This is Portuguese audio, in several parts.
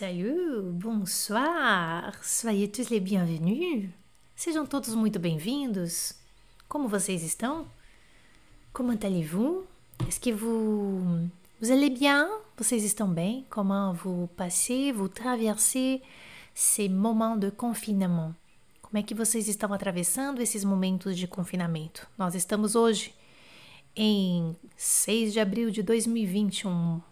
Salut, bonsoir, soyez tous les bienvenus. Sejam todos muito bem-vindos. Como vocês estão? Comment allez-vous? Est-ce que vous, vous allez bien? Vocês estão bem? Comment vous passez, vous traversez ces moments de confinement? Como é que vocês estão atravessando esses momentos de confinamento? Nós estamos hoje em 6 de abril de 2021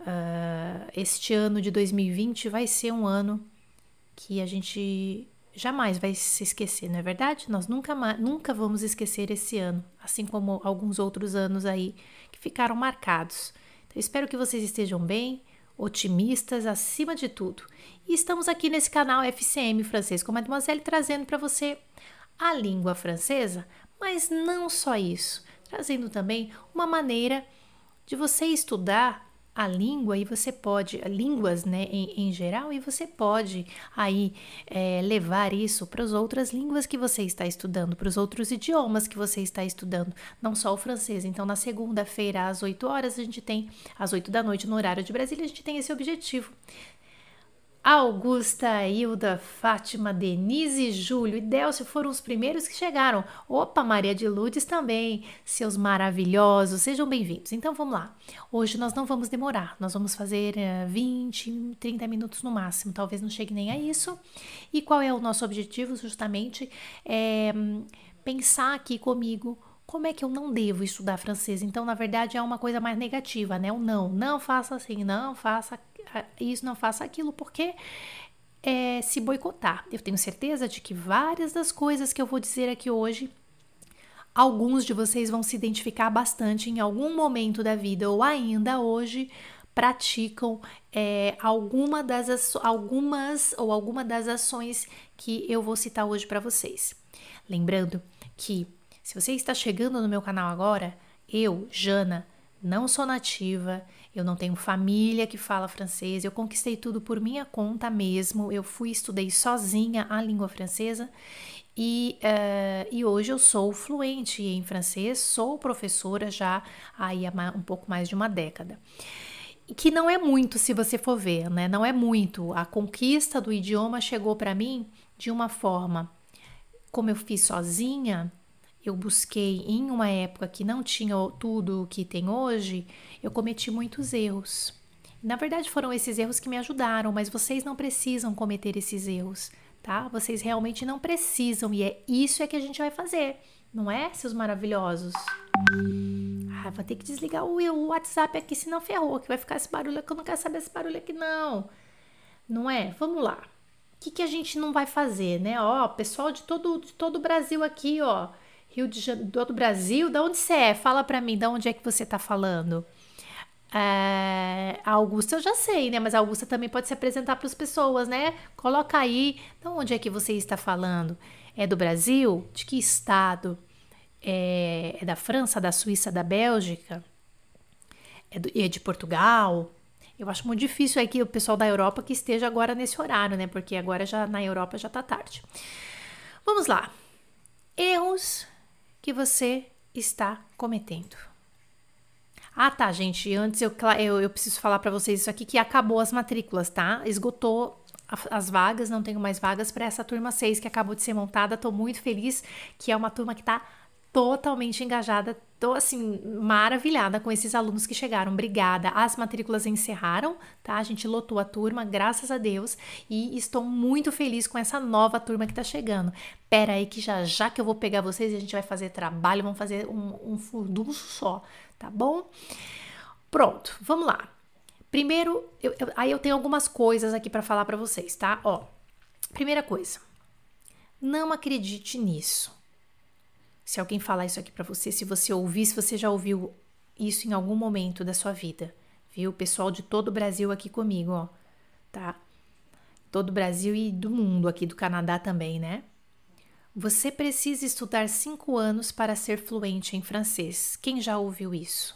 uh, este ano de 2020 vai ser um ano que a gente jamais vai se esquecer, não é verdade? Nós nunca, nunca vamos esquecer esse ano, assim como alguns outros anos aí que ficaram marcados. Então, espero que vocês estejam bem, otimistas acima de tudo. E estamos aqui nesse canal FCM Francês com Mademoiselle trazendo para você a língua francesa, mas não só isso, trazendo também uma maneira de você estudar a língua e você pode, línguas né, em, em geral, e você pode aí é, levar isso para as outras línguas que você está estudando, para os outros idiomas que você está estudando, não só o francês. Então, na segunda-feira, às 8 horas, a gente tem, às 8 da noite, no horário de Brasília, a gente tem esse objetivo. Augusta, Hilda, Fátima, Denise, Júlio e Delcio foram os primeiros que chegaram. Opa, Maria de Lourdes também, seus maravilhosos, sejam bem-vindos. Então vamos lá. Hoje nós não vamos demorar, nós vamos fazer uh, 20, 30 minutos no máximo, talvez não chegue nem a isso. E qual é o nosso objetivo? Justamente é pensar aqui comigo como é que eu não devo estudar francês? Então, na verdade, é uma coisa mais negativa, né? O não, não faça assim, não faça isso, não faça aquilo, porque é se boicotar. Eu tenho certeza de que várias das coisas que eu vou dizer aqui hoje, alguns de vocês vão se identificar bastante em algum momento da vida ou ainda hoje praticam é, alguma das algumas ou alguma das ações que eu vou citar hoje para vocês. Lembrando que se você está chegando no meu canal agora, eu, Jana, não sou nativa, eu não tenho família que fala francês, eu conquistei tudo por minha conta mesmo. Eu fui estudei sozinha a língua francesa e, uh, e hoje eu sou fluente em francês, sou professora já aí há um pouco mais de uma década. Que não é muito, se você for ver, né? Não é muito. A conquista do idioma chegou para mim de uma forma, como eu fiz sozinha, eu busquei em uma época que não tinha tudo o que tem hoje, eu cometi muitos erros. Na verdade, foram esses erros que me ajudaram, mas vocês não precisam cometer esses erros, tá? Vocês realmente não precisam e é isso é que a gente vai fazer, não é, seus maravilhosos? Ah, vou ter que desligar o WhatsApp aqui, senão ferrou, que vai ficar esse barulho que eu não quero saber esse barulho aqui, não. Não é? Vamos lá. O que, que a gente não vai fazer, né? Ó, pessoal de todo, de todo o Brasil aqui, ó. Rio de Janeiro, do Brasil, da onde você é? Fala para mim, da onde é que você tá falando? É, a Augusta eu já sei, né? Mas a Augusta também pode se apresentar para as pessoas, né? Coloca aí, de onde é que você está falando? É do Brasil? De que estado? É, é da França, da Suíça, da Bélgica? É, do, é de Portugal? Eu acho muito difícil aí que o pessoal da Europa que esteja agora nesse horário, né? Porque agora já na Europa já tá tarde. Vamos lá. Erros que você está cometendo. Ah, tá, gente. Antes eu, eu, eu preciso falar para vocês isso aqui que acabou as matrículas, tá? Esgotou as vagas, não tenho mais vagas para essa turma 6 que acabou de ser montada. Tô muito feliz que é uma turma que tá totalmente engajada, tô assim maravilhada com esses alunos que chegaram. Obrigada. As matrículas encerraram, tá? A gente lotou a turma, graças a Deus, e estou muito feliz com essa nova turma que tá chegando. Pera aí que já já que eu vou pegar vocês a gente vai fazer trabalho, vamos fazer um, um furdunço só, tá bom? Pronto, vamos lá. Primeiro, eu, eu, aí eu tenho algumas coisas aqui para falar para vocês, tá? Ó, primeira coisa, não acredite nisso se alguém falar isso aqui para você, se você ouvir, se você já ouviu isso em algum momento da sua vida, viu? Pessoal de todo o Brasil aqui comigo, ó, tá? Todo o Brasil e do mundo, aqui do Canadá também, né? Você precisa estudar cinco anos para ser fluente em francês. Quem já ouviu isso?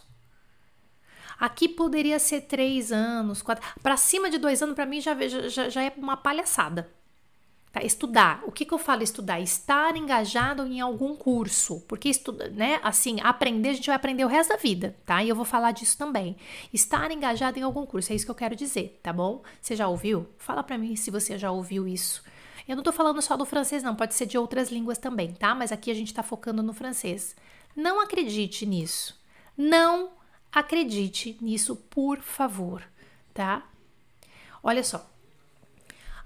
Aqui poderia ser três anos, quatro. Para cima de dois anos, para mim já, já, já é uma palhaçada. Tá? Estudar. O que, que eu falo estudar? Estar engajado em algum curso. Porque estudar, né? Assim, aprender, a gente vai aprender o resto da vida, tá? E eu vou falar disso também. Estar engajado em algum curso, é isso que eu quero dizer, tá bom? Você já ouviu? Fala para mim se você já ouviu isso. Eu não tô falando só do francês, não, pode ser de outras línguas também, tá? Mas aqui a gente tá focando no francês. Não acredite nisso. Não acredite nisso, por favor, tá? Olha só.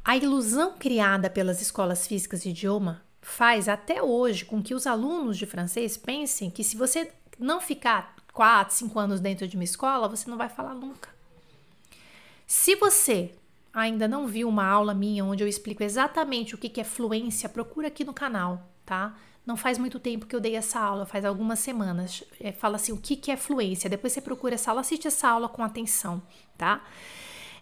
A ilusão criada pelas escolas físicas de idioma faz até hoje com que os alunos de francês pensem que se você não ficar 4, 5 anos dentro de uma escola, você não vai falar nunca. Se você ainda não viu uma aula minha onde eu explico exatamente o que é fluência, procura aqui no canal, tá? Não faz muito tempo que eu dei essa aula, faz algumas semanas. É, fala assim, o que é fluência? Depois você procura essa aula, assiste essa aula com atenção, tá?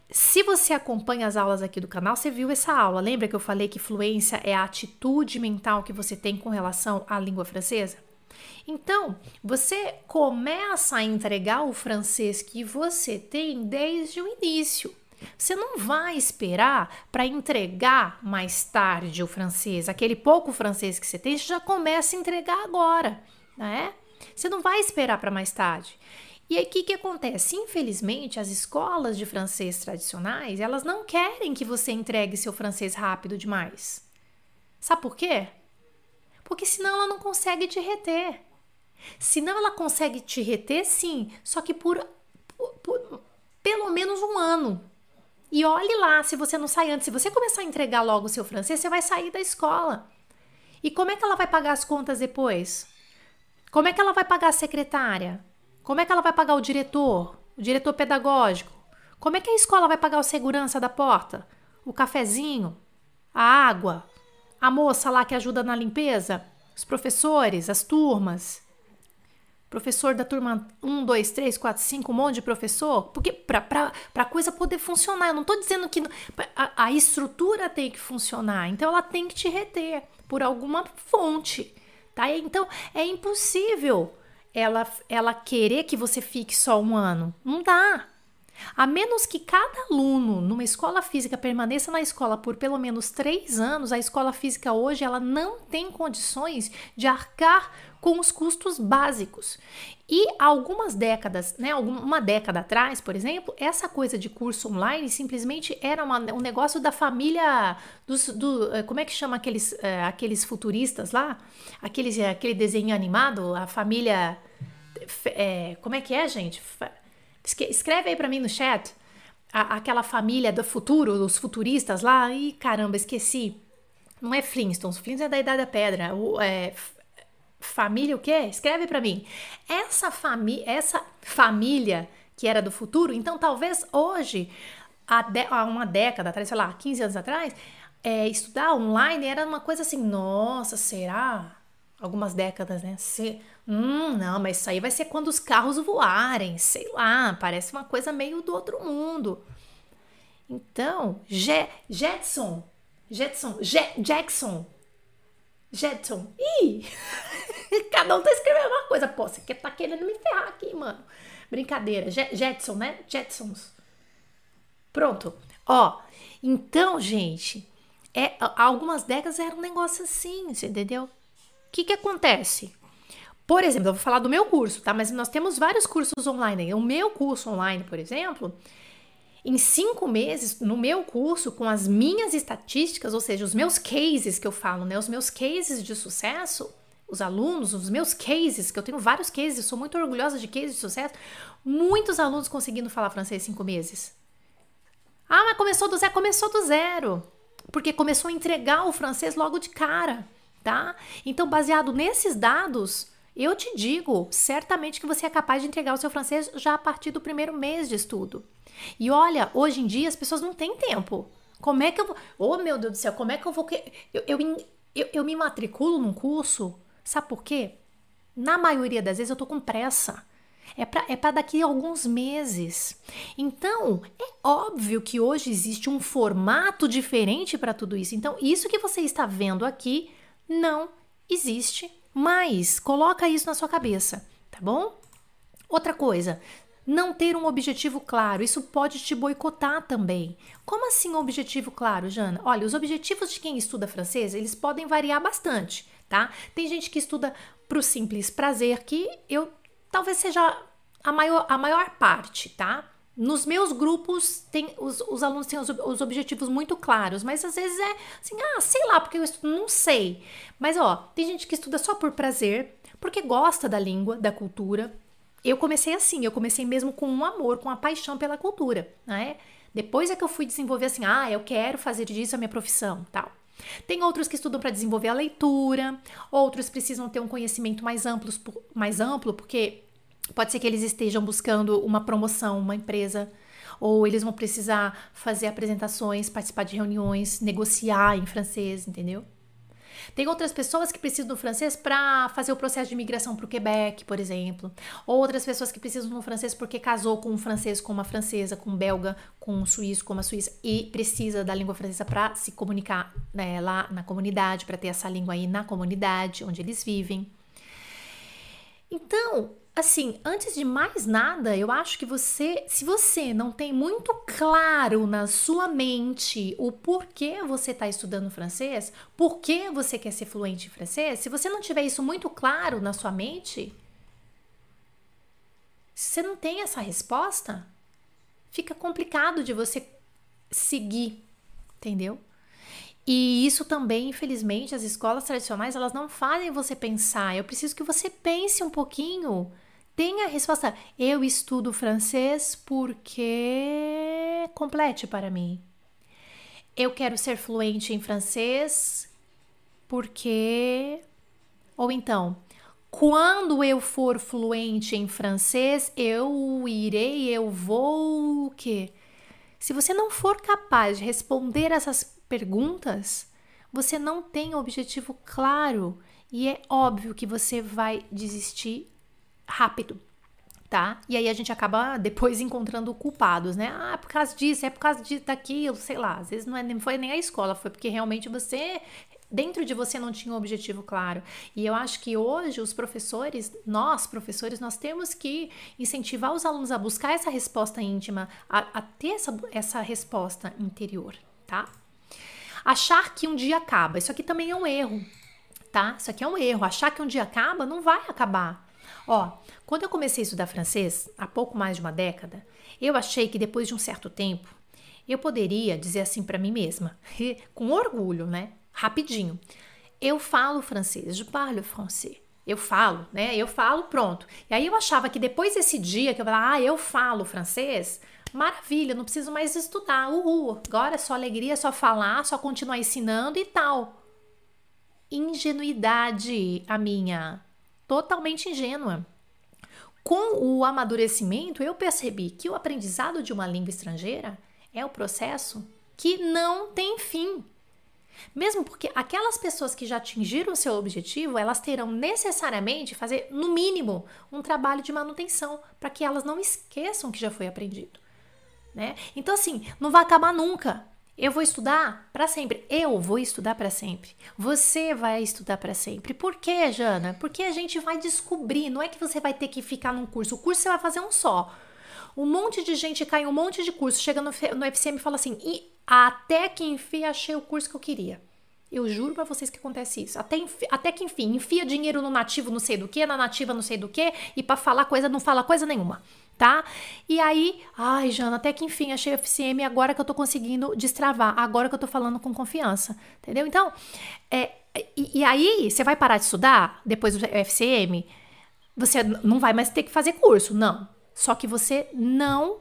Se você acompanha as aulas aqui do canal, você viu essa aula. Lembra que eu falei que fluência é a atitude mental que você tem com relação à língua francesa? Então, você começa a entregar o francês que você tem desde o início. Você não vai esperar para entregar mais tarde o francês. Aquele pouco francês que você tem, você já começa a entregar agora, né? Você não vai esperar para mais tarde. E aí, o que, que acontece? Infelizmente, as escolas de francês tradicionais, elas não querem que você entregue seu francês rápido demais. Sabe por quê? Porque senão ela não consegue te reter. Senão ela consegue te reter, sim, só que por, por, por pelo menos um ano. E olhe lá, se você não sai antes, se você começar a entregar logo o seu francês, você vai sair da escola. E como é que ela vai pagar as contas depois? Como é que ela vai pagar a secretária? Como é que ela vai pagar o diretor, o diretor pedagógico? Como é que a escola vai pagar o segurança da porta? O cafezinho? A água? A moça lá que ajuda na limpeza? Os professores? As turmas? Professor da turma 1, 2, 3, 4, 5, um monte de professor? Porque para a coisa poder funcionar, eu não estou dizendo que a, a estrutura tem que funcionar, então ela tem que te reter por alguma fonte, tá? Então é impossível ela, ela querer que você fique só um ano. Não dá. A menos que cada aluno numa escola física permaneça na escola por pelo menos três anos, a escola física hoje ela não tem condições de arcar com os custos básicos. E algumas décadas, né, uma década atrás, por exemplo, essa coisa de curso online simplesmente era uma, um negócio da família dos, do, eh, como é que chama aqueles, uh, aqueles futuristas lá, aqueles, aquele desenho animado, a família, é, como é que é, gente? Escreve aí para mim no chat. A, aquela família do futuro, os futuristas lá. Ih, caramba, esqueci. Não é Flintstones. Flintstones é da Idade da Pedra. O, é, família o quê? Escreve para mim. Essa, fami essa família que era do futuro, então talvez hoje, há, uma década atrás, sei lá, 15 anos atrás, é, estudar online era uma coisa assim, nossa, será? Algumas décadas, né? Se, hum, não, mas isso aí vai ser quando os carros voarem, sei lá, parece uma coisa meio do outro mundo. Então, Je Jetson, Jetson, Je Jackson, Jetson, ih, cada um tá escrevendo uma coisa, pô, você tá querendo me ferrar aqui, mano. Brincadeira, Je Jetson, né? Jetsons. Pronto, ó, então, gente, é, algumas décadas era um negócio assim, você entendeu? Que que acontece? Por exemplo, eu vou falar do meu curso, tá? Mas nós temos vários cursos online. O meu curso online, por exemplo, em cinco meses, no meu curso, com as minhas estatísticas, ou seja, os meus cases que eu falo, né? Os meus cases de sucesso, os alunos, os meus cases, que eu tenho vários cases, sou muito orgulhosa de cases de sucesso, muitos alunos conseguindo falar francês em cinco meses. Ah, mas começou do zero? Começou do zero. Porque começou a entregar o francês logo de cara, tá? Então, baseado nesses dados, eu te digo, certamente que você é capaz de entregar o seu francês já a partir do primeiro mês de estudo. E olha, hoje em dia as pessoas não têm tempo. Como é que eu vou. Oh, meu Deus do céu, como é que eu vou. Eu, eu, eu, eu me matriculo num curso, sabe por quê? Na maioria das vezes eu tô com pressa. É para é daqui a alguns meses. Então, é óbvio que hoje existe um formato diferente para tudo isso. Então, isso que você está vendo aqui não existe mas coloca isso na sua cabeça, tá bom? Outra coisa, Não ter um objetivo claro, isso pode te boicotar também. Como assim um objetivo claro, Jana? Olha, os objetivos de quem estuda francês, eles podem variar bastante, tá? Tem gente que estuda para o simples prazer, que eu talvez seja a maior, a maior parte, tá? Nos meus grupos, tem, os, os alunos têm os, os, objetivos muito claros, mas às vezes é assim, ah, sei lá, porque eu estudo, não sei. Mas ó, tem gente que estuda só por prazer, porque gosta da língua, da cultura. Eu comecei assim, eu comecei mesmo com um amor, com a paixão pela cultura, né? Depois é que eu fui desenvolver assim, ah, eu quero fazer disso a minha profissão, tal. Tem outros que estudam para desenvolver a leitura, outros precisam ter um conhecimento mais amplo, mais amplo, porque Pode ser que eles estejam buscando uma promoção, uma empresa, ou eles vão precisar fazer apresentações, participar de reuniões, negociar em francês, entendeu? Tem outras pessoas que precisam do francês para fazer o processo de imigração para o Quebec, por exemplo. Outras pessoas que precisam do francês porque casou com um francês, com uma francesa, com um belga, com um suíço, com uma suíça e precisa da língua francesa para se comunicar né, lá na comunidade, para ter essa língua aí na comunidade onde eles vivem. Então, assim, antes de mais nada, eu acho que você, se você não tem muito claro na sua mente o porquê você está estudando francês, por que você quer ser fluente em francês, se você não tiver isso muito claro na sua mente, se você não tem essa resposta, fica complicado de você seguir, entendeu? E isso também, infelizmente, as escolas tradicionais, elas não fazem você pensar. Eu preciso que você pense um pouquinho tem a resposta. Eu estudo francês porque complete para mim. Eu quero ser fluente em francês porque ou então, quando eu for fluente em francês, eu irei, eu vou o quê? Se você não for capaz de responder essas perguntas, você não tem objetivo claro e é óbvio que você vai desistir rápido, tá? E aí a gente acaba depois encontrando culpados, né? Ah, é por causa disso, é por causa de, daquilo, sei lá. Às vezes não, é, não foi nem a escola, foi porque realmente você dentro de você não tinha um objetivo claro. E eu acho que hoje os professores, nós professores, nós temos que incentivar os alunos a buscar essa resposta íntima, a, a ter essa, essa resposta interior, tá? Achar que um dia acaba, isso aqui também é um erro, tá? Isso aqui é um erro. Achar que um dia acaba, não vai acabar. Ó, quando eu comecei a estudar francês, há pouco mais de uma década, eu achei que depois de um certo tempo, eu poderia dizer assim para mim mesma, com orgulho, né? Rapidinho. Eu falo francês, je parle français. Eu falo, né? Eu falo, pronto. E aí eu achava que depois desse dia que eu falava, ah, eu falo francês, maravilha, não preciso mais estudar, uhul. Agora é só alegria, é só falar, só continuar ensinando e tal. Ingenuidade a minha totalmente ingênua. Com o amadurecimento, eu percebi que o aprendizado de uma língua estrangeira é o processo que não tem fim. Mesmo porque aquelas pessoas que já atingiram o seu objetivo, elas terão necessariamente fazer, no mínimo, um trabalho de manutenção para que elas não esqueçam que já foi aprendido. Né? Então, assim, não vai acabar nunca. Eu vou estudar para sempre. Eu vou estudar para sempre. Você vai estudar para sempre. Por quê, Jana? Porque a gente vai descobrir. Não é que você vai ter que ficar num curso. O curso você vai fazer um só. Um monte de gente cai em um monte de curso, chega no, no FCM e fala assim: e até que enfim achei o curso que eu queria. Eu juro para vocês que acontece isso. Até, até que enfim, enfia dinheiro no nativo não sei do que, na nativa não sei do que, e para falar coisa não fala coisa nenhuma tá? E aí, ai, Jana, até que enfim achei o FCM agora que eu tô conseguindo destravar, agora que eu tô falando com confiança, entendeu? Então, é, e, e aí, você vai parar de estudar depois do FCM? Você não vai mais ter que fazer curso, não. Só que você não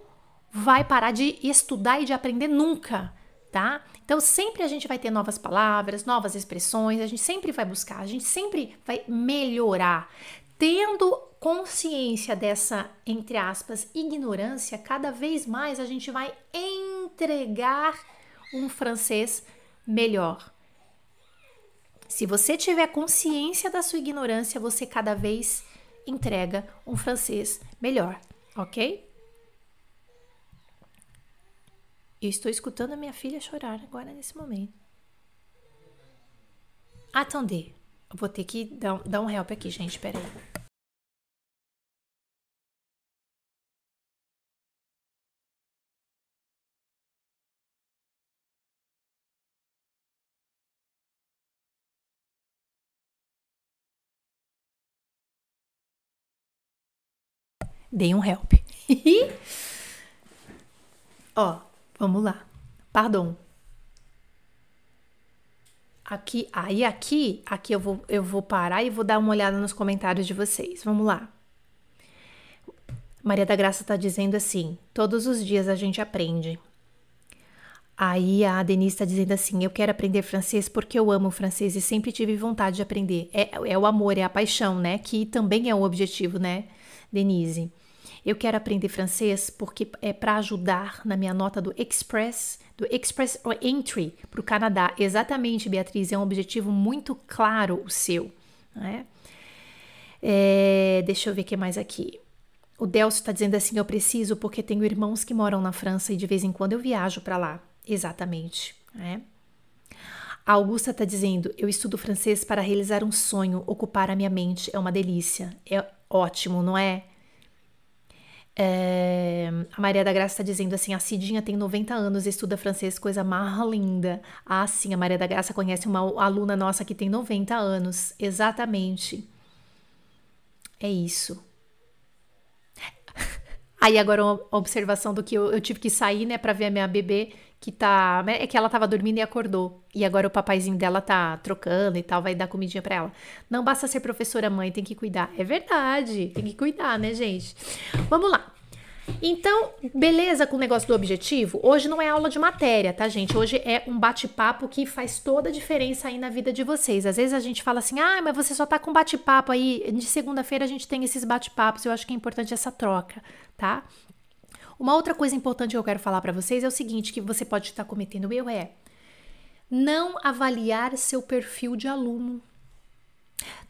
vai parar de estudar e de aprender nunca, tá? Então, sempre a gente vai ter novas palavras, novas expressões, a gente sempre vai buscar, a gente sempre vai melhorar. Tendo consciência dessa, entre aspas, ignorância, cada vez mais a gente vai entregar um francês melhor. Se você tiver consciência da sua ignorância, você cada vez entrega um francês melhor, ok? Eu estou escutando a minha filha chorar agora nesse momento. Atender. Vou ter que dar, dar um help aqui, gente. Pera aí. Dei um help. Ó, vamos lá. Pardon. Aqui, aí aqui, aqui eu vou, eu vou parar e vou dar uma olhada nos comentários de vocês. Vamos lá. Maria da Graça está dizendo assim: todos os dias a gente aprende. Aí a Denise está dizendo assim: eu quero aprender francês porque eu amo francês e sempre tive vontade de aprender. É, é o amor, é a paixão, né? Que também é o objetivo, né, Denise? Eu quero aprender francês porque é para ajudar na minha nota do Express, do Express Entry para o Canadá. Exatamente, Beatriz, é um objetivo muito claro o seu. Né? É, deixa eu ver o que mais aqui. O Delcio está dizendo assim: eu preciso porque tenho irmãos que moram na França e de vez em quando eu viajo para lá. Exatamente. Né? A Augusta está dizendo: eu estudo francês para realizar um sonho, ocupar a minha mente. É uma delícia. É ótimo, não é? É, a Maria da Graça está dizendo assim: a Cidinha tem 90 anos, estuda francês, coisa mais linda. Ah, sim, a Maria da Graça conhece uma aluna nossa que tem 90 anos. Exatamente. É isso. Aí agora uma observação do que eu, eu tive que sair, né, para ver a minha bebê que tá, né, é que ela tava dormindo e acordou. E agora o papaizinho dela tá trocando e tal, vai dar comidinha para ela. Não basta ser professora mãe, tem que cuidar. É verdade, tem que cuidar, né, gente? Vamos lá. Então, beleza com o negócio do objetivo? Hoje não é aula de matéria, tá, gente? Hoje é um bate-papo que faz toda a diferença aí na vida de vocês. Às vezes a gente fala assim, ah, mas você só tá com bate-papo aí. De segunda-feira a gente tem esses bate-papos. Eu acho que é importante essa troca, tá? Uma outra coisa importante que eu quero falar para vocês é o seguinte, que você pode estar cometendo erro é não avaliar seu perfil de aluno.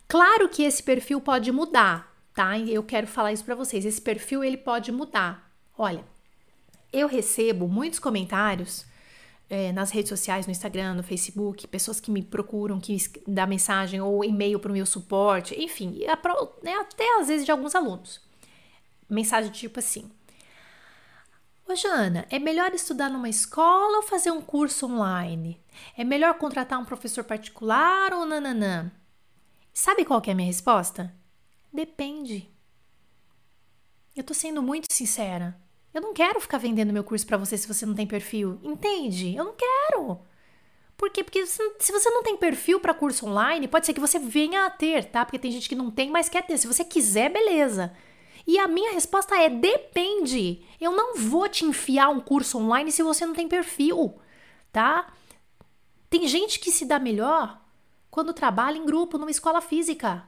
Claro que esse perfil pode mudar, tá? Eu quero falar isso para vocês. Esse perfil ele pode mudar. Olha, eu recebo muitos comentários é, nas redes sociais, no Instagram, no Facebook, pessoas que me procuram, que dá mensagem ou e-mail para o meu suporte, enfim, né, até às vezes de alguns alunos. Mensagem tipo assim: Ô Jana, é melhor estudar numa escola ou fazer um curso online? É melhor contratar um professor particular ou nananã? Sabe qual é a minha resposta? Depende. Eu tô sendo muito sincera. Eu não quero ficar vendendo meu curso para você se você não tem perfil. Entende? Eu não quero. Por quê? Porque se você não tem perfil para curso online, pode ser que você venha a ter, tá? Porque tem gente que não tem, mas quer ter. Se você quiser, beleza. E a minha resposta é: depende. Eu não vou te enfiar um curso online se você não tem perfil, tá? Tem gente que se dá melhor quando trabalha em grupo numa escola física.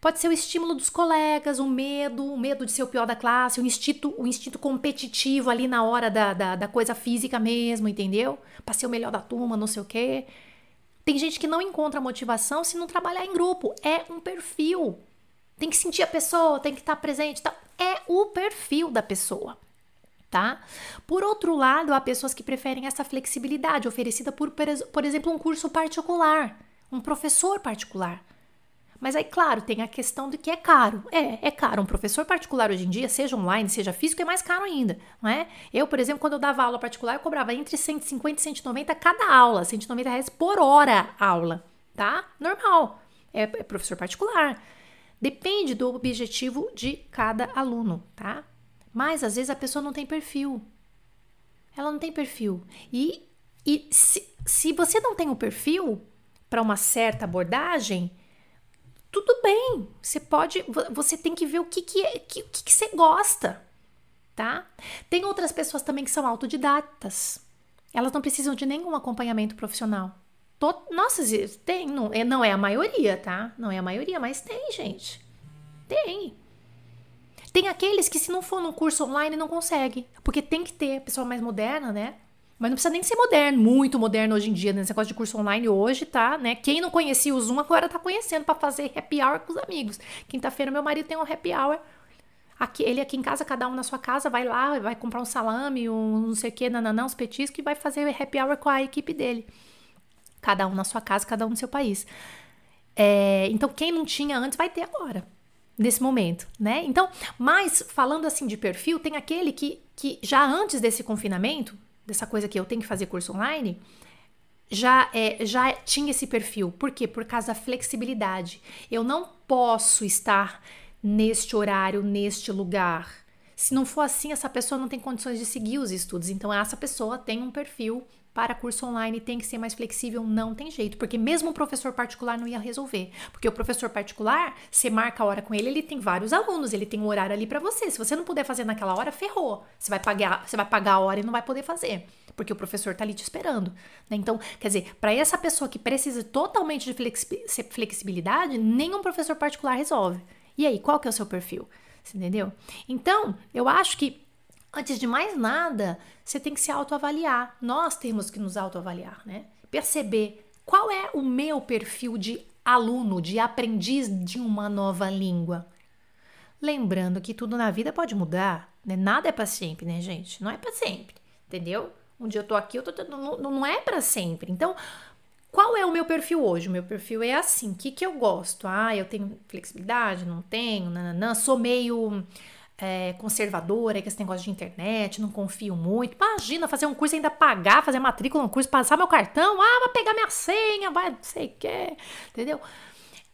Pode ser o estímulo dos colegas, o medo, o medo de ser o pior da classe, o instinto, o instinto competitivo ali na hora da, da, da coisa física mesmo, entendeu? Para ser o melhor da turma, não sei o quê. Tem gente que não encontra motivação se não trabalhar em grupo. É um perfil. Tem que sentir a pessoa, tem que estar presente. Tá? É o perfil da pessoa. Tá? Por outro lado, há pessoas que preferem essa flexibilidade oferecida por, por exemplo, um curso particular, um professor particular. Mas aí, claro, tem a questão de que é caro. É, é caro. Um professor particular hoje em dia, seja online, seja físico, é mais caro ainda, não é? Eu, por exemplo, quando eu dava aula particular, eu cobrava entre 150 e 190 cada aula, 190 reais por hora aula, tá? Normal. É, é professor particular. Depende do objetivo de cada aluno, tá? Mas às vezes a pessoa não tem perfil. Ela não tem perfil. E, e se, se você não tem o um perfil para uma certa abordagem, tudo bem. Você pode. Você tem que ver o que, que, é, que, que, que você gosta, tá? Tem outras pessoas também que são autodidatas. Elas não precisam de nenhum acompanhamento profissional. Nossa, tem, não é, não é a maioria, tá? Não é a maioria, mas tem, gente. Tem. Tem aqueles que, se não for num curso online, não consegue. Porque tem que ter pessoa mais moderna, né? Mas não precisa nem ser moderno, muito moderno hoje em dia, nesse negócio de curso online hoje, tá? Né? Quem não conhecia o Zoom agora tá conhecendo para fazer happy hour com os amigos. Quinta-feira meu marido tem um happy hour. Aqui, ele aqui em casa, cada um na sua casa, vai lá, vai comprar um salame, um não sei o que, nananã, uns petiscos e vai fazer happy hour com a equipe dele. Cada um na sua casa, cada um no seu país. É, então, quem não tinha antes vai ter agora, nesse momento, né? Então, mas falando assim de perfil, tem aquele que, que já antes desse confinamento, dessa coisa que eu tenho que fazer curso online, já, é, já tinha esse perfil. Por quê? Por causa da flexibilidade. Eu não posso estar neste horário, neste lugar. Se não for assim, essa pessoa não tem condições de seguir os estudos. Então, essa pessoa tem um perfil para curso online, tem que ser mais flexível, não tem jeito, porque mesmo o professor particular não ia resolver. Porque o professor particular, você marca a hora com ele, ele tem vários alunos, ele tem um horário ali para você. Se você não puder fazer naquela hora, ferrou. Você vai pagar, você vai pagar a hora e não vai poder fazer, porque o professor tá ali te esperando. Né? Então, quer dizer, para essa pessoa que precisa totalmente de flexibilidade, nenhum professor particular resolve. E aí, qual que é o seu perfil? Você entendeu? Então, eu acho que antes de mais nada, você tem que se autoavaliar. Nós temos que nos autoavaliar, né? Perceber qual é o meu perfil de aluno, de aprendiz de uma nova língua. Lembrando que tudo na vida pode mudar, né? Nada é para sempre, né, gente? Não é para sempre, entendeu? Um dia eu tô aqui, eu tô, não, não é para sempre. Então, qual é o meu perfil hoje? O meu perfil é assim. O que, que eu gosto? Ah, eu tenho flexibilidade? Não tenho? Nananã. Sou meio é, conservadora com esse negócio de internet, não confio muito. Imagina fazer um curso ainda pagar, fazer matrícula no curso, passar meu cartão. Ah, vai pegar minha senha, vai, não sei o que. Entendeu?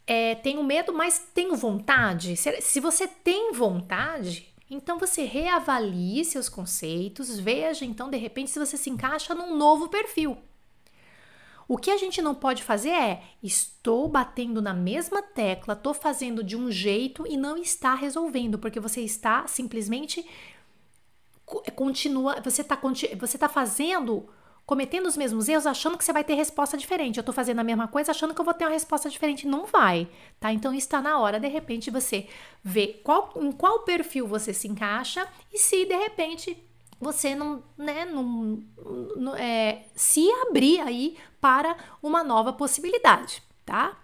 É, tenho medo, mas tenho vontade. Se, se você tem vontade, então você reavalie seus conceitos, veja então de repente se você se encaixa num novo perfil. O que a gente não pode fazer é estou batendo na mesma tecla, estou fazendo de um jeito e não está resolvendo, porque você está simplesmente continua, você está você tá fazendo cometendo os mesmos erros, achando que você vai ter resposta diferente. Eu estou fazendo a mesma coisa, achando que eu vou ter uma resposta diferente. Não vai, tá? Então está na hora, de repente, você ver qual, em qual perfil você se encaixa e se de repente você não, né, não, não é, se abrir aí para uma nova possibilidade, tá?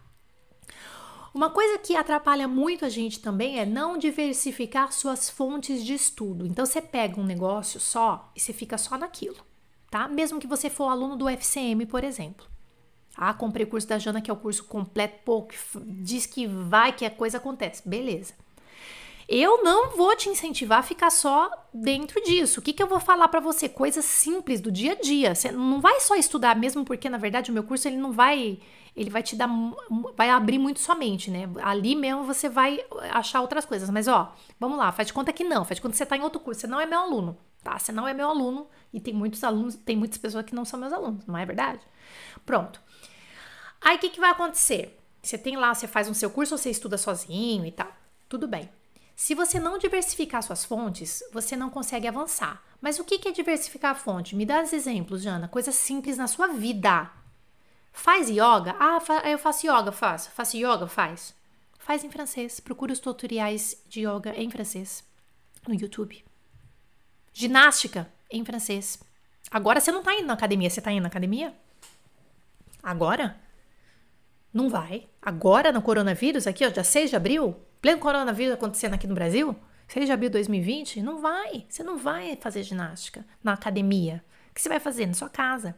Uma coisa que atrapalha muito a gente também é não diversificar suas fontes de estudo. Então você pega um negócio só e você fica só naquilo, tá? Mesmo que você for aluno do FCM, por exemplo. Ah, comprei o curso da Jana, que é o curso completo, pouco, diz que vai, que a coisa acontece. Beleza. Eu não vou te incentivar a ficar só dentro disso. O que, que eu vou falar para você? Coisas simples do dia a dia. Você não vai só estudar, mesmo porque, na verdade, o meu curso ele não vai. Ele vai te dar. Vai abrir muito sua mente, né? Ali mesmo você vai achar outras coisas. Mas, ó, vamos lá, faz de conta que não. Faz de conta que você tá em outro curso. Você não é meu aluno, tá? Você não é meu aluno. E tem muitos alunos, tem muitas pessoas que não são meus alunos, não é verdade? Pronto. Aí o que, que vai acontecer? Você tem lá, você faz um seu curso ou você estuda sozinho e tal. Tudo bem. Se você não diversificar suas fontes, você não consegue avançar. Mas o que é diversificar a fonte? Me dá os exemplos, Jana. Coisas simples na sua vida. Faz yoga? Ah, eu faço yoga, faço. Faço yoga? Faz. Faz em francês. Procura os tutoriais de yoga em francês no YouTube. Ginástica em francês. Agora você não tá indo na academia. Você tá indo na academia? Agora? Não vai. Agora no coronavírus, aqui, ó, dia 6 de abril, pleno coronavírus acontecendo aqui no Brasil, 6 de abril de 2020, não vai. Você não vai fazer ginástica na academia. O que você vai fazer? Na sua casa.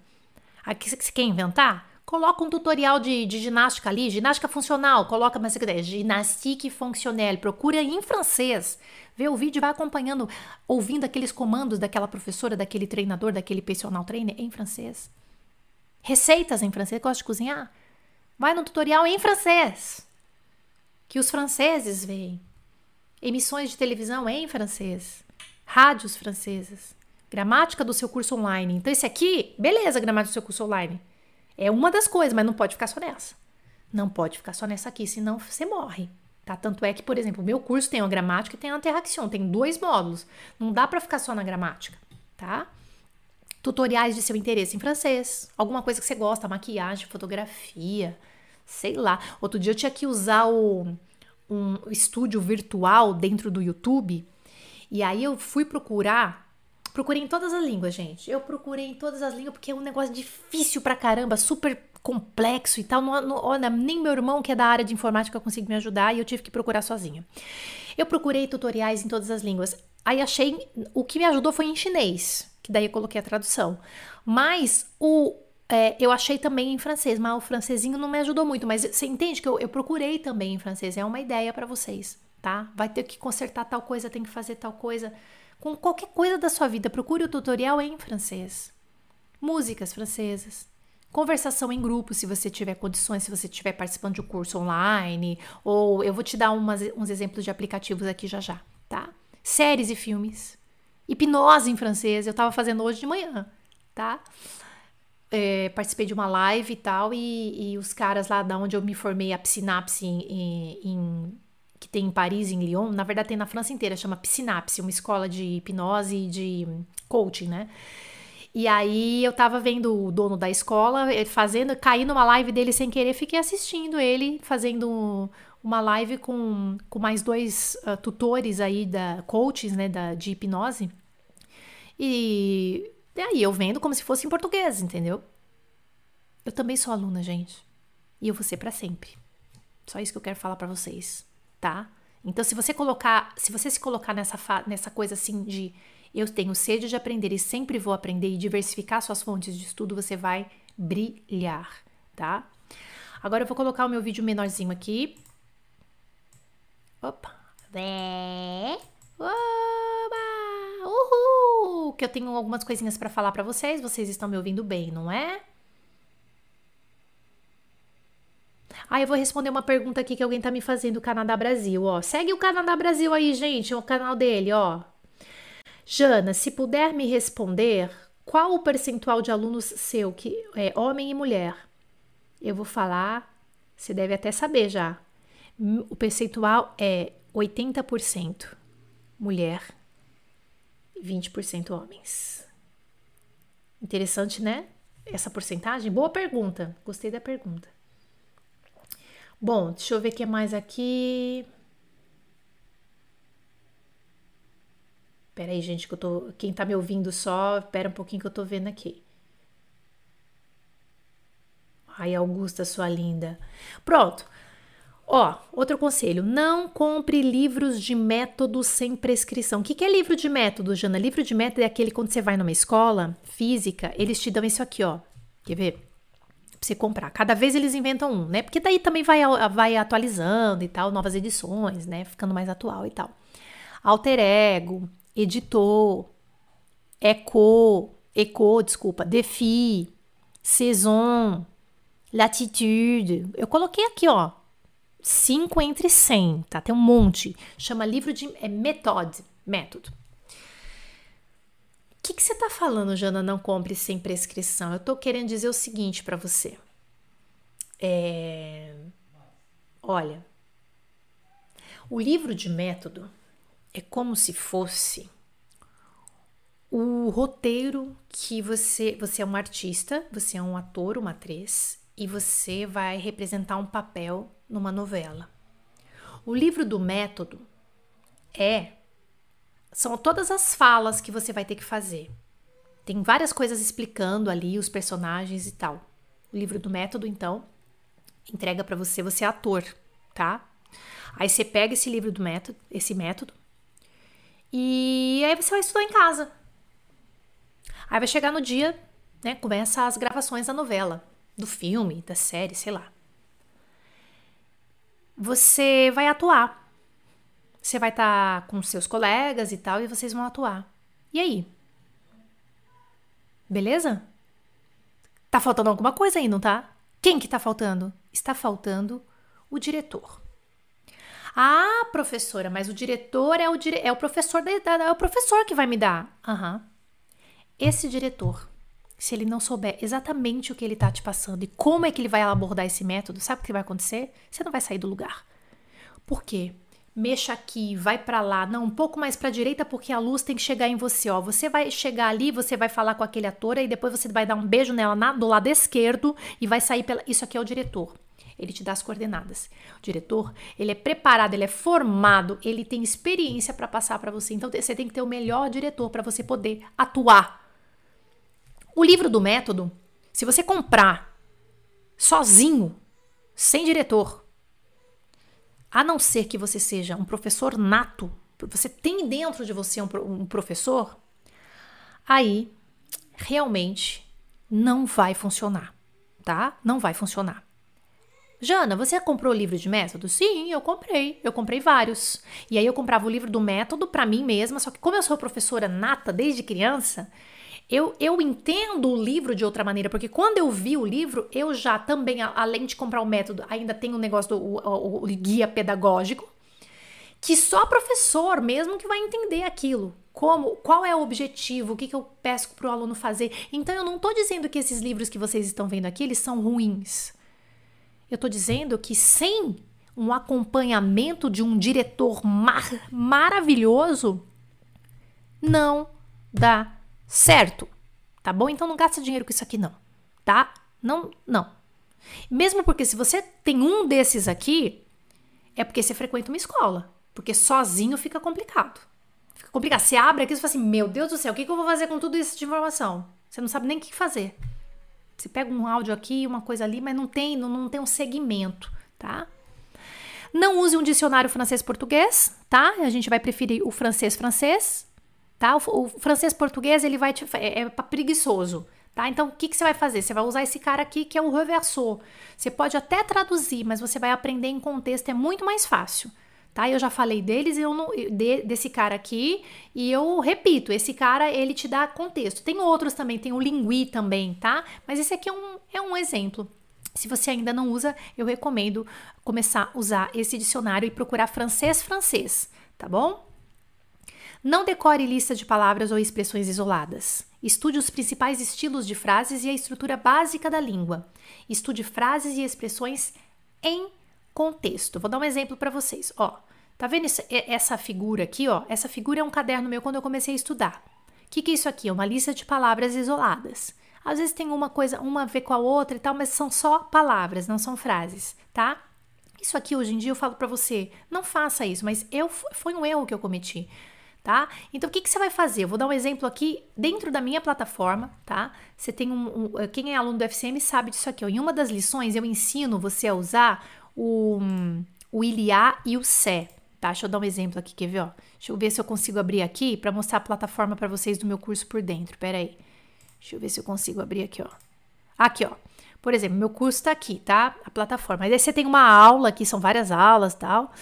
Aqui você quer inventar? Coloca um tutorial de, de ginástica ali, ginástica funcional, coloca, mas quer ginastique fonctionnelle, procura em francês, vê o vídeo e vai acompanhando, ouvindo aqueles comandos daquela professora, daquele treinador, daquele personal trainer em francês. Receitas em francês, gosta de cozinhar? Vai no tutorial em francês que os franceses veem. Emissões de televisão em francês, rádios francesas, gramática do seu curso online. Então, esse aqui, beleza, gramática do seu curso online. É uma das coisas, mas não pode ficar só nessa. Não pode ficar só nessa aqui, senão você morre. Tá? Tanto é que, por exemplo, o meu curso tem a gramática e tem a interaction, tem dois módulos. Não dá para ficar só na gramática, tá? Tutoriais de seu interesse em francês, alguma coisa que você gosta, maquiagem, fotografia, sei lá. Outro dia eu tinha que usar o, um estúdio virtual dentro do YouTube. E aí eu fui procurar. Procurei em todas as línguas, gente. Eu procurei em todas as línguas porque é um negócio difícil pra caramba, super complexo e tal. Não, não, olha, nem meu irmão, que é da área de informática, conseguiu me ajudar e eu tive que procurar sozinha. Eu procurei tutoriais em todas as línguas. Aí achei. O que me ajudou foi em chinês, que daí eu coloquei a tradução. Mas o, é, eu achei também em francês, mas o francesinho não me ajudou muito. Mas você entende que eu, eu procurei também em francês. É uma ideia para vocês, tá? Vai ter que consertar tal coisa, tem que fazer tal coisa. Com qualquer coisa da sua vida, procure o tutorial em francês. Músicas francesas. Conversação em grupo, se você tiver condições, se você estiver participando de um curso online, ou eu vou te dar umas, uns exemplos de aplicativos aqui já já, tá? Séries e filmes. Hipnose em francês, eu tava fazendo hoje de manhã, tá? É, participei de uma live e tal, e, e, os caras lá da onde eu me formei, a Psinapse, em, em, que tem em Paris, em Lyon, na verdade tem na França inteira, chama Psinapse, uma escola de hipnose e de coaching, né? E aí eu tava vendo o dono da escola ele fazendo, caí numa live dele sem querer, fiquei assistindo ele fazendo uma live com, com mais dois uh, tutores aí da coaches, né, da, de hipnose. E, e aí eu vendo como se fosse em português, entendeu? Eu também sou aluna, gente. E eu vou ser para sempre. Só isso que eu quero falar para vocês, tá? Então, se você colocar, se você se colocar nessa, nessa coisa assim de eu tenho sede de aprender e sempre vou aprender e diversificar suas fontes de estudo, você vai brilhar, tá? Agora eu vou colocar o meu vídeo menorzinho aqui. Opa. Oba! Uhul! Que eu tenho algumas coisinhas para falar para vocês. Vocês estão me ouvindo bem, não é? Ah, eu vou responder uma pergunta aqui que alguém tá me fazendo, Canadá Brasil, ó. Segue o Canadá Brasil aí, gente, o canal dele, ó. Jana, se puder me responder, qual o percentual de alunos seu que é homem e mulher? Eu vou falar, você deve até saber já. O percentual é 80% mulher, 20% homens. Interessante, né? Essa porcentagem? Boa pergunta. Gostei da pergunta. Bom, deixa eu ver o que mais aqui. Pera aí, gente, que eu tô. Quem tá me ouvindo só, pera um pouquinho que eu tô vendo aqui. Ai, Augusta, sua linda. Pronto. Ó, outro conselho: não compre livros de método sem prescrição. O que, que é livro de método, Jana? Livro de método é aquele quando você vai numa escola física, eles te dão isso aqui, ó. Quer ver? Pra você comprar. Cada vez eles inventam um, né? Porque daí também vai, vai atualizando e tal, novas edições, né? Ficando mais atual e tal. Alter Ego, editor, eco, eco, desculpa, defi, saison, latitude. Eu coloquei aqui, ó, 5 entre 100, tá? Tem um monte. Chama livro de é méthode, método. O que, que você tá falando, Jana? Não compre sem prescrição. Eu tô querendo dizer o seguinte para você. É... Olha, o livro de método é como se fosse o roteiro que você você é um artista, você é um ator, uma atriz e você vai representar um papel numa novela. O livro do método é são todas as falas que você vai ter que fazer. Tem várias coisas explicando ali os personagens e tal. O livro do método, então, entrega para você, você é ator, tá? Aí você pega esse livro do método, esse método, e aí você vai estudar em casa. Aí vai chegar no dia, né? Começa as gravações da novela, do filme, da série, sei lá. Você vai atuar. Você vai estar tá com seus colegas e tal, e vocês vão atuar. E aí? Beleza? Tá faltando alguma coisa aí, não tá? Quem que tá faltando? Está faltando o diretor. Ah, professora, mas o diretor é o, dire... é o professor da... é o professor que vai me dar. Aham. Uhum. Esse diretor, se ele não souber exatamente o que ele está te passando e como é que ele vai abordar esse método, sabe o que vai acontecer? Você não vai sair do lugar. Por quê? Mexa aqui, vai para lá, não, um pouco mais para direita porque a luz tem que chegar em você, ó. Você vai chegar ali, você vai falar com aquele ator e depois você vai dar um beijo nela na, do lado esquerdo e vai sair pela isso aqui é o diretor ele te dá as coordenadas. O diretor, ele é preparado, ele é formado, ele tem experiência para passar para você. Então você tem que ter o melhor diretor para você poder atuar. O livro do método, se você comprar sozinho, sem diretor, a não ser que você seja um professor nato, você tem dentro de você um, um professor, aí realmente não vai funcionar, tá? Não vai funcionar. Jana, você comprou o livro de método? Sim, eu comprei. Eu comprei vários. E aí eu comprava o livro do método para mim mesma, só que como eu sou professora nata desde criança, Eu, eu entendo o livro de outra maneira, porque quando eu vi o livro, eu já também, além de comprar o método, ainda tenho o negócio do o, o, o guia pedagógico, que só professor mesmo que vai entender aquilo. Como, qual é o objetivo, o que, que eu peço para o aluno fazer. Então, eu não estou dizendo que esses livros que vocês estão vendo aqui, eles são ruins. Eu estou dizendo que sem um acompanhamento de um diretor mar maravilhoso, não dá certo. Tá bom? Então não gasta dinheiro com isso aqui não, tá? Não, não. Mesmo porque se você tem um desses aqui, é porque você frequenta uma escola, porque sozinho fica complicado. Fica complicado. Você abre aqui e fala assim: "Meu Deus do céu, o que, que eu vou fazer com tudo isso de informação?" Você não sabe nem o que fazer. Você pega um áudio aqui, uma coisa ali, mas não tem, não, não tem um segmento, tá? Não use um dicionário francês-português, tá? A gente vai preferir o francês-francês, tá? O, o francês-português, ele vai te, é, é preguiçoso, tá? Então, o que, que você vai fazer? Você vai usar esse cara aqui, que é o reversor. Você pode até traduzir, mas você vai aprender em contexto, é muito mais fácil, tá? Eu já falei deles, eu não, de, desse cara aqui, e eu repito, esse cara, ele te dá contexto. Tem outros também, tem o Lingui também, tá? Mas esse aqui é um, é um exemplo. Se você ainda não usa, eu recomendo começar a usar esse dicionário e procurar francês-francês, tá bom? Não decore lista de palavras ou expressões isoladas. Estude os principais estilos de frases e a estrutura básica da língua. Estude frases e expressões em contexto. Vou dar um exemplo para vocês. Ó, tá vendo essa figura aqui? Ó, essa figura é um caderno meu quando eu comecei a estudar. O que, que é isso aqui? É uma lista de palavras isoladas. Às vezes tem uma coisa, uma a ver com a outra e tal, mas são só palavras, não são frases, tá? Isso aqui hoje em dia eu falo para você, não faça isso, mas eu foi um erro que eu cometi, tá? Então o que, que você vai fazer? Eu vou dar um exemplo aqui dentro da minha plataforma, tá? Você tem um, um quem é aluno do FCM sabe disso aqui. Ó. Em uma das lições eu ensino você a usar o o iliá e o sé, tá? Deixa eu dar um exemplo aqui, quer ver? Ó? Deixa eu ver se eu consigo abrir aqui para mostrar a plataforma para vocês do meu curso por dentro. Pera aí. Deixa eu ver se eu consigo abrir aqui, ó. Aqui, ó. Por exemplo, meu curso tá aqui, tá? A plataforma. Aí você tem uma aula aqui, são várias aulas tal.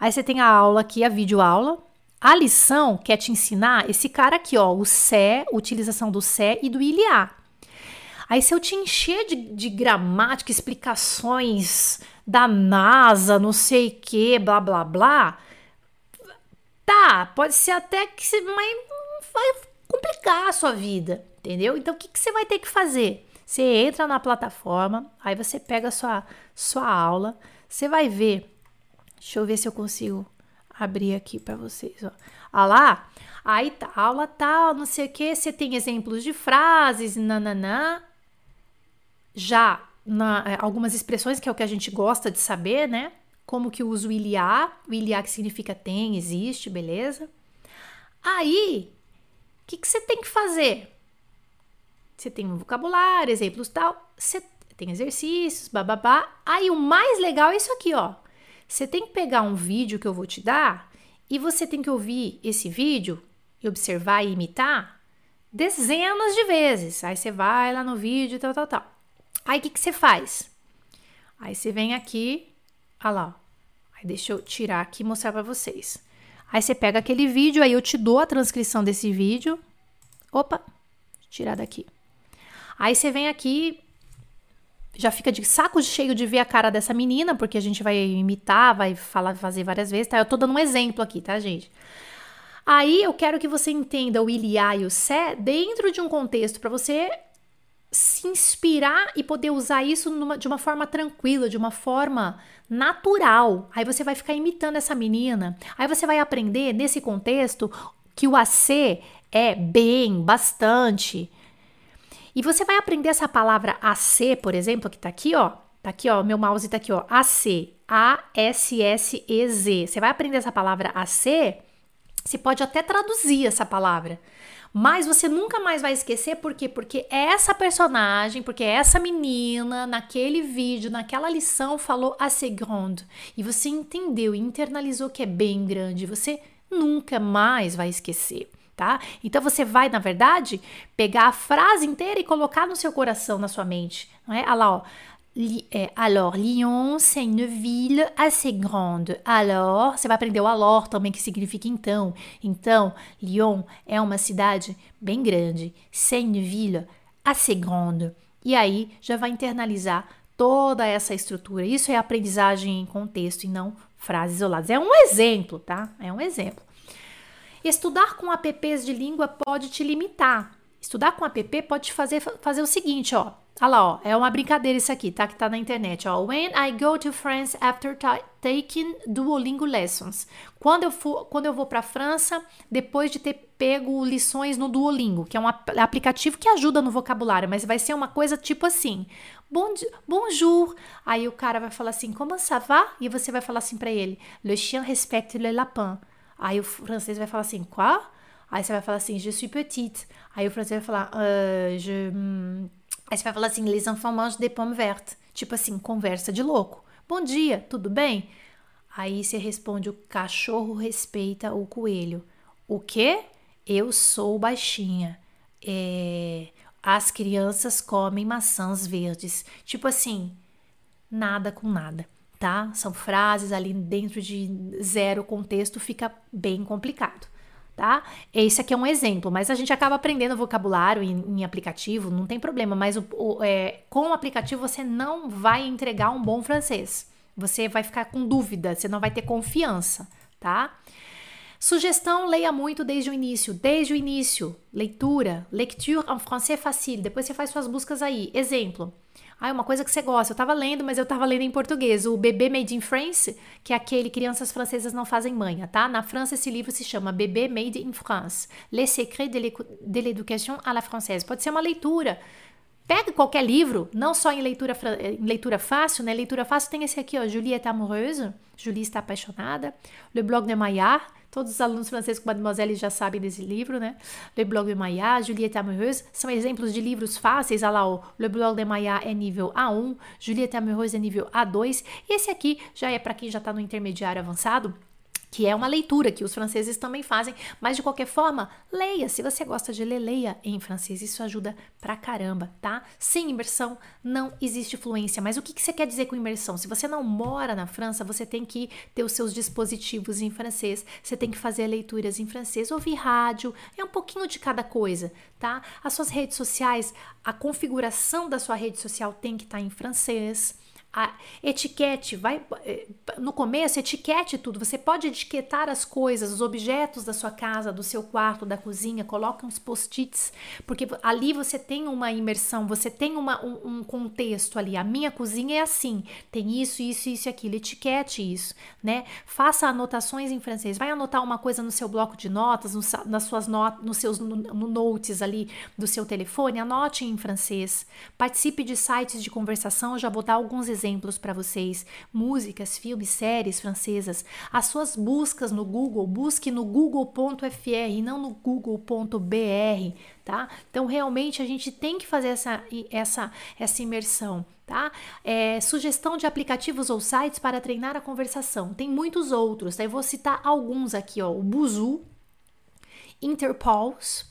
Aí você tem a aula aqui, a videoaula. A lição quer te ensinar esse cara aqui, ó, o sé, utilização do sé e do iliá. Aí se eu te encher de, de gramática, explicações da NASA, não sei que, blá blá blá, tá, pode ser até que você vai, vai complicar a sua vida. Entendeu? Então, o que, que você vai ter que fazer? Você entra na plataforma, aí você pega a sua, sua aula, você vai ver. Deixa eu ver se eu consigo abrir aqui para vocês, ó. Ah lá, aí tá, aula tal, não sei o que, você tem exemplos de frases, nananã. Já na, é, algumas expressões que é o que a gente gosta de saber, né? Como que usa o iliá, o iliá que significa tem, existe, beleza? Aí, o que, que você tem que fazer? Você tem um vocabulário, exemplos tal, você tem exercícios, bababá. Aí o mais legal é isso aqui, ó. Você tem que pegar um vídeo que eu vou te dar e você tem que ouvir esse vídeo e observar e imitar dezenas de vezes. Aí você vai lá no vídeo, tal, tal, tal. Aí o que, que você faz? Aí você vem aqui, olha lá. Aí deixa eu tirar aqui e mostrar para vocês. Aí você pega aquele vídeo, aí eu te dou a transcrição desse vídeo. Opa, tirar daqui. Aí você vem aqui, já fica de saco cheio de ver a cara dessa menina, porque a gente vai imitar, vai falar, fazer várias vezes, tá? Eu tô dando um exemplo aqui, tá, gente? Aí eu quero que você entenda o iliá e o sé dentro de um contexto para você se inspirar e poder usar isso numa, de uma forma tranquila, de uma forma natural. Aí você vai ficar imitando essa menina. Aí você vai aprender nesse contexto que o AC é bem, bastante. E você vai aprender essa palavra AC, por exemplo, que tá aqui, ó. Tá aqui, ó, meu mouse tá aqui, ó. AC, A-S-S-E-Z. Você vai aprender essa palavra AC, você pode até traduzir essa palavra. Mas você nunca mais vai esquecer, por quê? Porque essa personagem, porque essa menina, naquele vídeo, naquela lição, falou a seconde. E você entendeu e internalizou que é bem grande. Você nunca mais vai esquecer tá? Então você vai, na verdade, pegar a frase inteira e colocar no seu coração, na sua mente, não é? Olha lá, ó. é, alors, Lyon, c'est une ville assez grande. Alors, você vai aprender o alors também, que significa então. Então, Lyon é uma cidade bem grande. C'est une ville assez grande. E aí, já vai internalizar toda essa estrutura. Isso é aprendizagem em contexto e não frases isoladas. É um exemplo, tá? É um exemplo. Estudar com apps de língua pode te limitar. Estudar com app pode te fazer, fazer o seguinte, ó. Olha lá, ó, é uma brincadeira isso aqui, tá? Que tá na internet, ó. When I go to France after taking Duolingo lessons. Quando eu, for, quando eu vou pra França, depois de ter pego lições no Duolingo, que é um aplicativo que ajuda no vocabulário, mas vai ser uma coisa tipo assim: bon, bonjour. Aí o cara vai falar assim: comment ça va? E você vai falar assim para ele: le chien respecte le lapin. Aí o francês vai falar assim: quoi? Aí você vai falar assim: je suis petite. Aí o francês vai falar: uh, je. Hmm, Aí você vai falar assim, les enfants mangent des pommes vertes. Tipo assim, conversa de louco. Bom dia, tudo bem? Aí você responde, o cachorro respeita o coelho. O quê? Eu sou baixinha. É, as crianças comem maçãs verdes. Tipo assim, nada com nada, tá? São frases ali dentro de zero contexto, fica bem complicado tá? Esse aqui é um exemplo, mas a gente acaba aprendendo vocabulário em, em aplicativo, não tem problema, mas o, o, é, com o aplicativo você não vai entregar um bom francês. Você vai ficar com dúvida, você não vai ter confiança, tá? Sugestão: leia muito desde o início. Desde o início, leitura, lecture en français facile. Depois você faz suas buscas aí. Exemplo: ah, uma coisa que você gosta. Eu tava lendo, mas eu tava lendo em português. O Bebê Made in France, que é aquele Crianças Francesas Não Fazem Manha, tá? Na França, esse livro se chama Bebê Made in France. Les secrets de l'éducation à la française. Pode ser uma leitura. Pega qualquer livro, não só em leitura, em leitura fácil, né? Leitura fácil tem esse aqui, ó. Julie est amoureuse. Julie está apaixonada. Le blog de Maillard Todos os alunos franceses com Mademoiselle já sabem desse livro, né? Le Blog de Maillard, Juliette Amoureuse, são exemplos de livros fáceis. Olha lá, o Le Blog de Maillard é nível A1, Juliette Amoureuse é nível A2. E esse aqui já é para quem já está no intermediário avançado, que é uma leitura que os franceses também fazem, mas de qualquer forma, leia. Se você gosta de ler, leia em francês. Isso ajuda pra caramba, tá? Sem imersão não existe fluência. Mas o que, que você quer dizer com imersão? Se você não mora na França, você tem que ter os seus dispositivos em francês, você tem que fazer leituras em francês, ouvir rádio, é um pouquinho de cada coisa, tá? As suas redes sociais, a configuração da sua rede social tem que estar tá em francês a etiquete, vai eh, no começo, etiquete tudo. Você pode etiquetar as coisas, os objetos da sua casa, do seu quarto, da cozinha, coloca uns post-its, porque ali você tem uma imersão, você tem uma, um, um, contexto ali. A minha cozinha é assim, tem isso, isso, isso e aquilo. Etiquete isso, né? Faça anotações em francês. Vai anotar uma coisa no seu bloco de notas, no, nas suas notas, nos seus no, no notes ali do seu telefone, anote em francês. Participe de sites de conversação, já vou dar alguns exemplos exemplos para vocês: músicas, filmes, séries francesas. As suas buscas no Google, busque no google.fr, não no google.br, tá? Então, realmente a gente tem que fazer essa, essa, essa imersão. Tá? É, sugestão de aplicativos ou sites para treinar a conversação. Tem muitos outros, tá? eu vou citar alguns aqui, ó. O Buzu, Interpulse,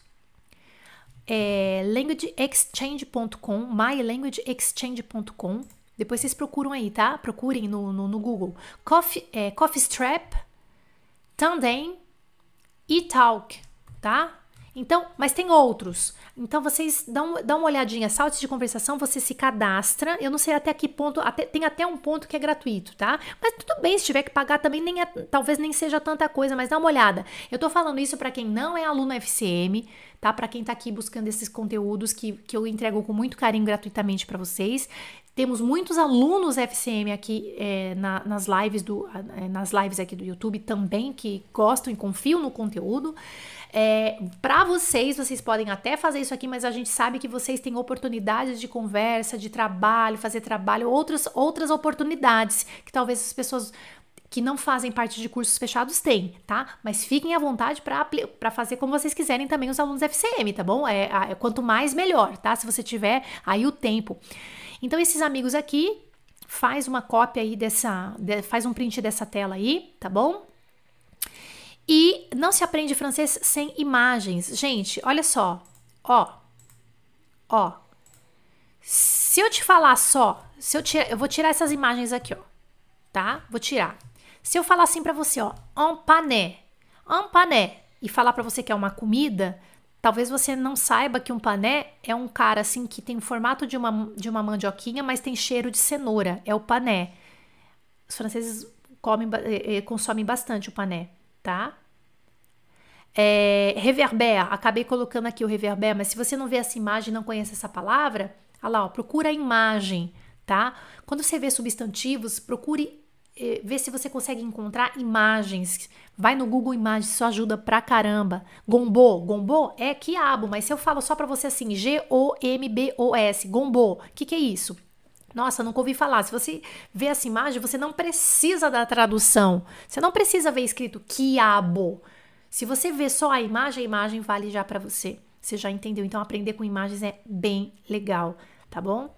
é, languageexchange.com, mylanguageexchange.com, depois vocês procuram aí, tá? Procurem no, no, no Google. Coffee, é, Coffee Strap, Tandem e Talk, tá? Então, mas tem outros. Então vocês dão, dão uma olhadinha, sites de conversação, você se cadastra. Eu não sei até que ponto, até, tem até um ponto que é gratuito, tá? Mas tudo bem, se tiver que pagar também, nem é, talvez nem seja tanta coisa, mas dá uma olhada. Eu tô falando isso para quem não é aluno FCM, tá? Para quem tá aqui buscando esses conteúdos que, que eu entrego com muito carinho gratuitamente para vocês. Temos muitos alunos FCM aqui é, na, nas lives do, é, nas lives aqui do YouTube também que gostam e confiam no conteúdo. É, para vocês, vocês podem até fazer isso aqui, mas a gente sabe que vocês têm oportunidades de conversa, de trabalho, fazer trabalho, outras, outras oportunidades que talvez as pessoas que não fazem parte de cursos fechados têm, tá? Mas fiquem à vontade para fazer como vocês quiserem também os alunos FCM, tá bom? É, é, quanto mais melhor, tá? Se você tiver aí o tempo. Então, esses amigos aqui, faz uma cópia aí dessa, de, faz um print dessa tela aí, tá bom? E não se aprende francês sem imagens. Gente, olha só. Ó. Ó. Se eu te falar só, se eu tirar, eu vou tirar essas imagens aqui, ó, tá? Vou tirar. Se eu falar assim para você, ó, un pané, un pané, e falar para você que é uma comida, talvez você não saiba que um pané é um cara assim que tem o formato de uma, de uma mandioquinha, mas tem cheiro de cenoura, é o pané. Os franceses comem, eh, eh, consomem bastante o pané, tá? É, reverber, acabei colocando aqui o reverber, mas se você não vê essa imagem não conhece essa palavra, olha lá, ó, procura a imagem, tá? Quando você vê substantivos, procure eh, ver se você consegue encontrar imagens. Vai no Google Imagens, isso ajuda pra caramba. Gombo, gombo é quiabo, mas se eu falo só pra você assim, G-O-M-B-O-S, gombo, o que, que é isso? Nossa, nunca ouvi falar. Se você vê essa imagem, você não precisa da tradução. Você não precisa ver escrito quiabo. Se você vê só a imagem, a imagem vale já para você. Você já entendeu? Então aprender com imagens é bem legal, tá bom?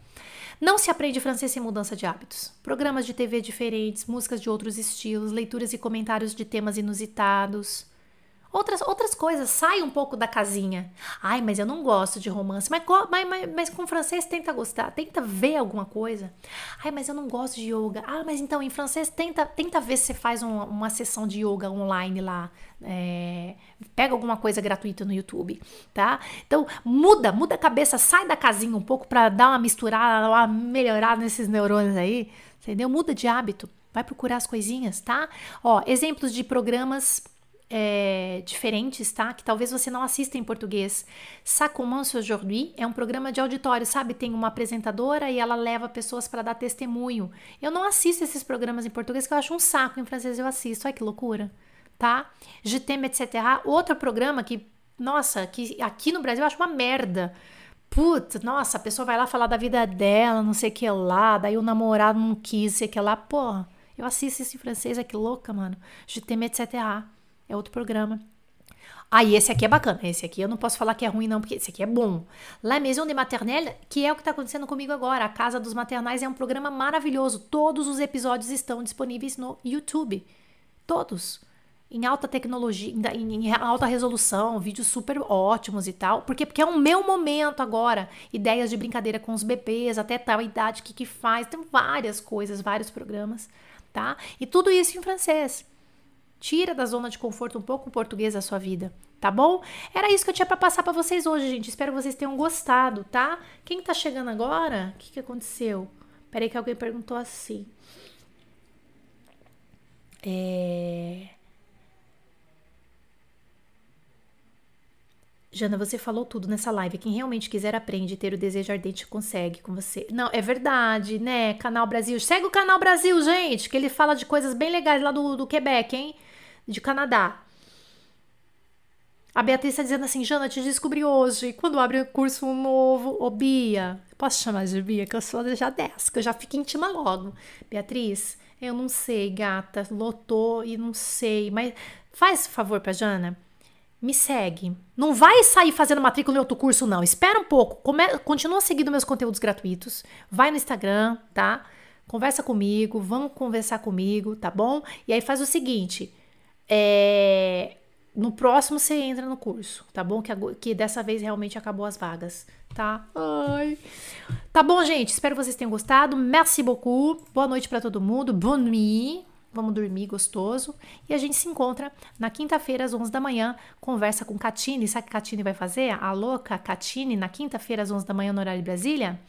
Não se aprende francês sem mudança de hábitos. Programas de TV diferentes, músicas de outros estilos, leituras e comentários de temas inusitados. Outras, outras coisas, sai um pouco da casinha. Ai, mas eu não gosto de romance. Mas, mas, mas, mas, com francês tenta gostar, tenta ver alguma coisa. Ai, mas eu não gosto de yoga. Ah, mas então em francês tenta, tenta ver se você faz uma, uma sessão de yoga online lá. É, pega alguma coisa gratuita no YouTube, tá? Então muda, muda a cabeça, sai da casinha um pouco para dar uma misturada, uma melhorada nesses neurônios aí, entendeu? Muda de hábito, vai procurar as coisinhas, tá? Ó, exemplos de programas é, diferentes, tá? Que talvez você não assista em português. Ça commence aujourd'hui é um programa de auditório, sabe? Tem uma apresentadora e ela leva pessoas para dar testemunho. Eu não assisto esses programas em português que eu acho um saco, em francês eu assisto. Olha que loucura, tá? T'aime, etc. Outro programa que, nossa, que aqui no Brasil eu acho uma merda. Putz, nossa, a pessoa vai lá falar da vida dela, não sei o que lá, daí o namorado não quis, sei o que lá. Porra, eu assisto esse em francês, é que louca, mano. T'aime, etc. É outro programa. Ah, e esse aqui é bacana. Esse aqui eu não posso falar que é ruim, não, porque esse aqui é bom. La Maison de Maternelle, que é o que está acontecendo comigo agora. A Casa dos Maternais é um programa maravilhoso. Todos os episódios estão disponíveis no YouTube. Todos. Em alta tecnologia, em, alta resolução, vídeos super ótimos e tal. Porque, porque é o meu momento agora. Ideias de brincadeira com os bebês, até tal idade, o que, que faz. Tem várias coisas, vários programas, tá? E tudo isso em francês. Tira da zona de conforto um pouco o português da sua vida, tá bom? Era isso que eu tinha para passar para vocês hoje, gente. Espero que vocês tenham gostado, tá? Quem tá chegando agora? O que, que aconteceu? Peraí que alguém perguntou assim. É... Jana, você falou tudo nessa live. Quem realmente quiser aprende, ter o desejo ardente consegue com você. Não, é verdade, né? Canal Brasil. Segue o Canal Brasil, gente, que ele fala de coisas bem legais lá do, do Quebec, hein? de Canadá. A Beatriz está dizendo assim, Jana, te descobri hoje. Quando abre o curso novo, ô Bia, posso chamar de Bia, que eu sou já dessa, que eu já fico íntima logo. Beatriz, eu não sei, gata, lotou e não sei, mas faz favor pra Jana, me segue. Não vai sair fazendo matrícula em outro curso, não. Espera um pouco, come, continua seguindo meus conteúdos gratuitos, vai no Instagram, tá? Conversa comigo, vamos conversar comigo, tá bom? E aí faz o seguinte é, no próximo você entra no curso, tá bom? Que, que dessa vez realmente acabou as vagas, tá? Ai. Tá bom, gente? Espero que vocês tenham gostado. Merci beaucoup. Boa noite para todo mundo. Bonne nuit. Vamos dormir gostoso. E a gente se encontra na quinta-feira, às 11 da manhã. Conversa com Catine. Sabe o que Catine vai fazer? A louca Catine, na quinta-feira, às 11 da manhã, no horário de Brasília.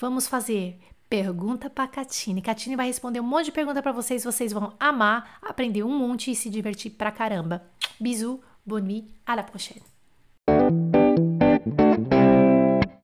Vamos fazer Pergunta pra Catine. Catine vai responder um monte de pergunta para vocês. Vocês vão amar, aprender um monte e se divertir pra caramba. Bisous, bonne nuit, à la prochaine.